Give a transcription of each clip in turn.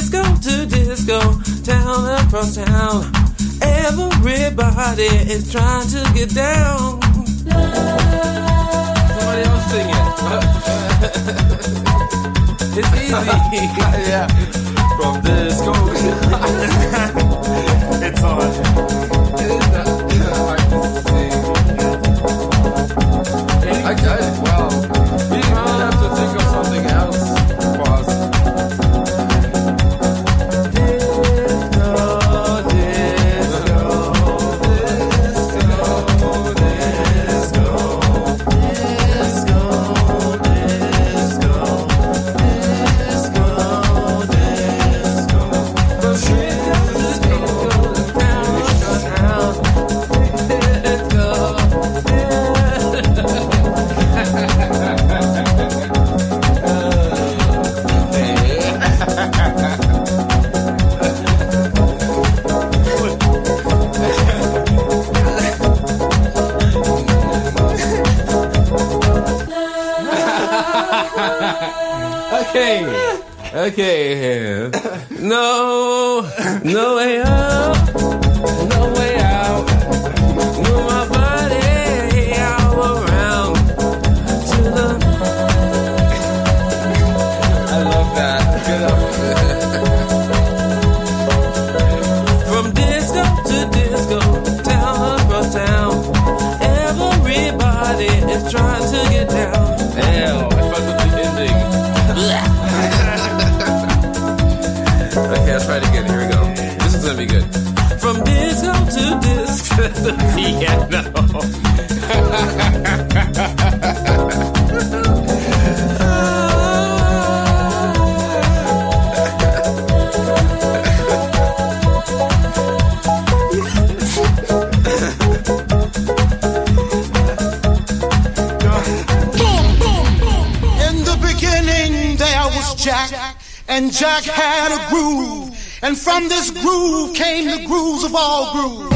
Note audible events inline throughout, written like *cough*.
disco to disco, town across town. Everybody is trying to get down. Somebody else sing it. *laughs* it's easy. *laughs* yeah. From disco. *laughs* it's on. It is yeah. No, no way. In the beginning, there was Jack, and Jack had a groove. And from this groove came the grooves of all grooves.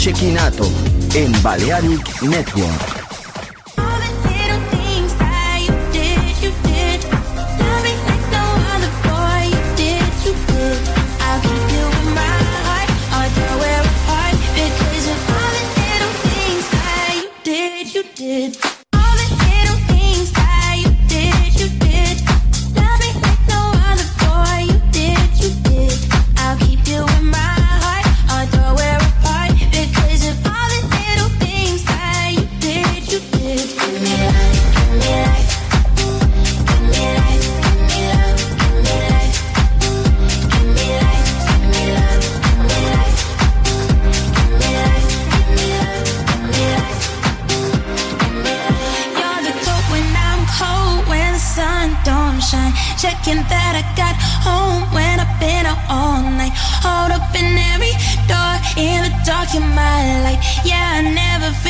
Shekinato en Balearic Network. got home when I've been out all night. Hold up in every door in the dark, you're my light. Yeah, I never feel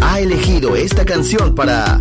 Ha elegido esta canción para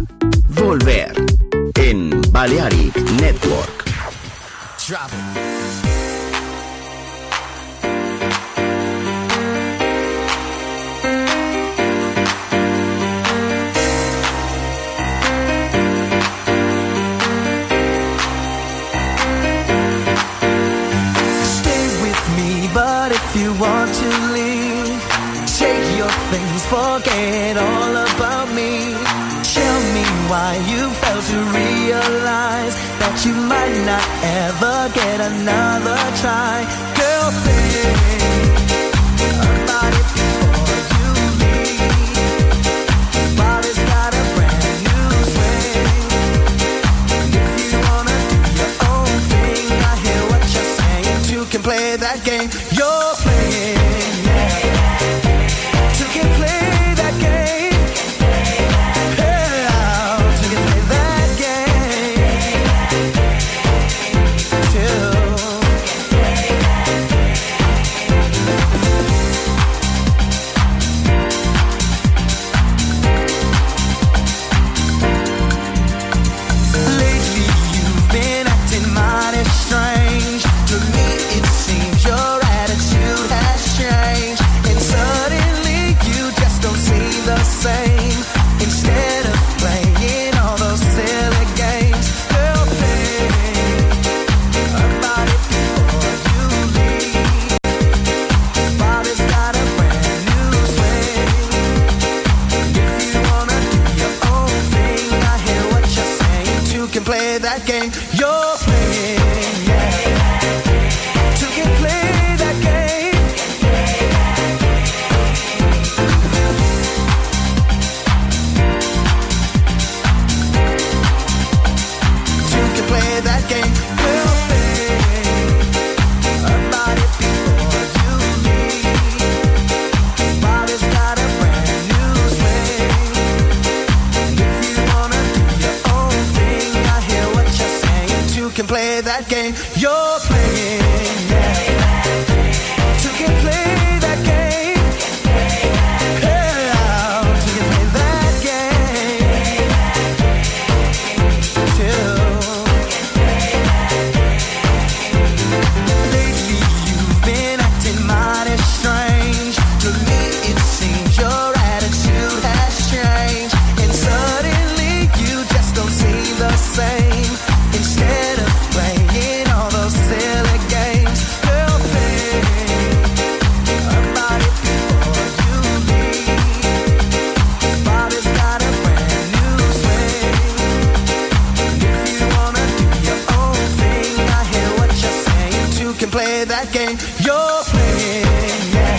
can play that game you're playing. Yeah.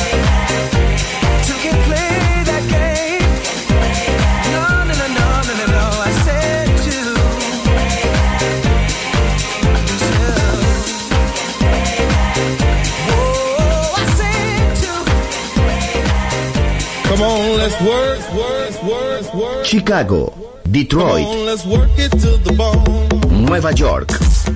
Two can play that game. No, no, no, no, no, no. I said two. two. Oh, I said two. Come on, let's work, work, work, work. Chicago, Detroit, on, Nueva York.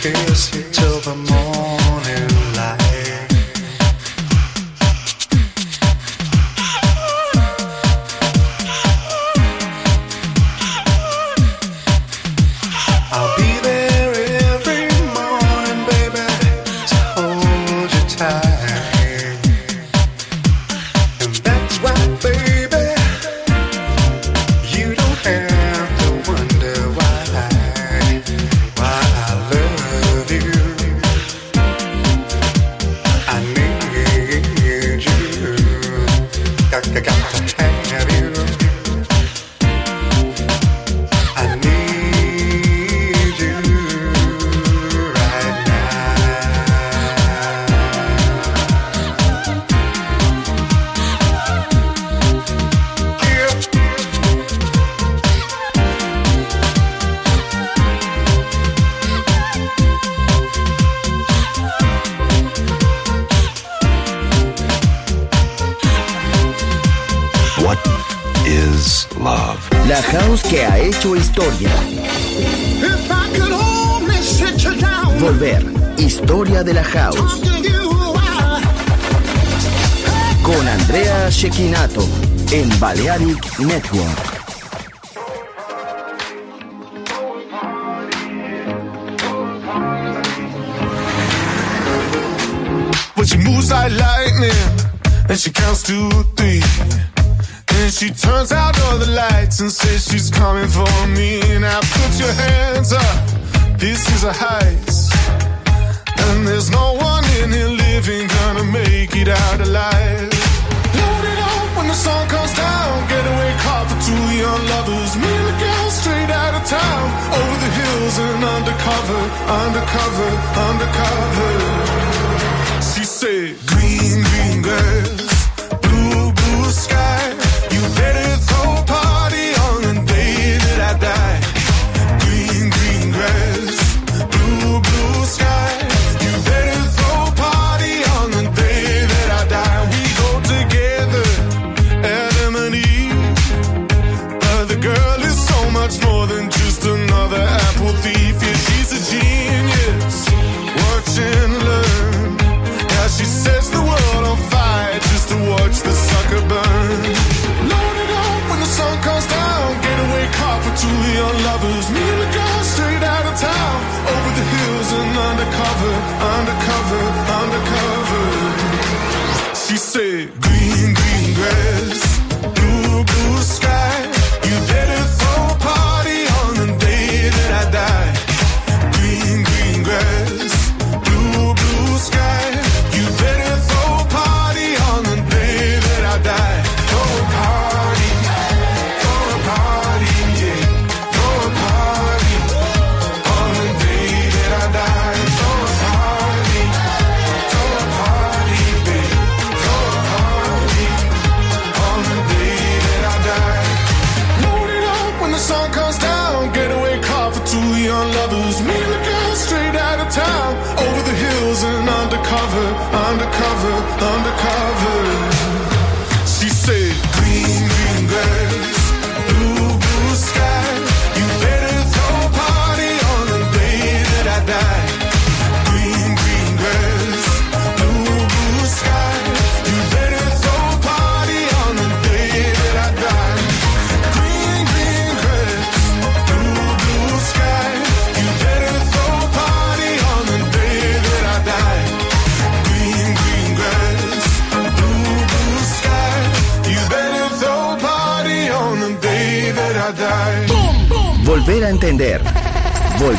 kiss you. it out alive. Load it up when the sun comes down. Getaway car for two young lovers. Me and the girl straight out of town. Over the hills and undercover, undercover, undercover. She said, Green, green girl.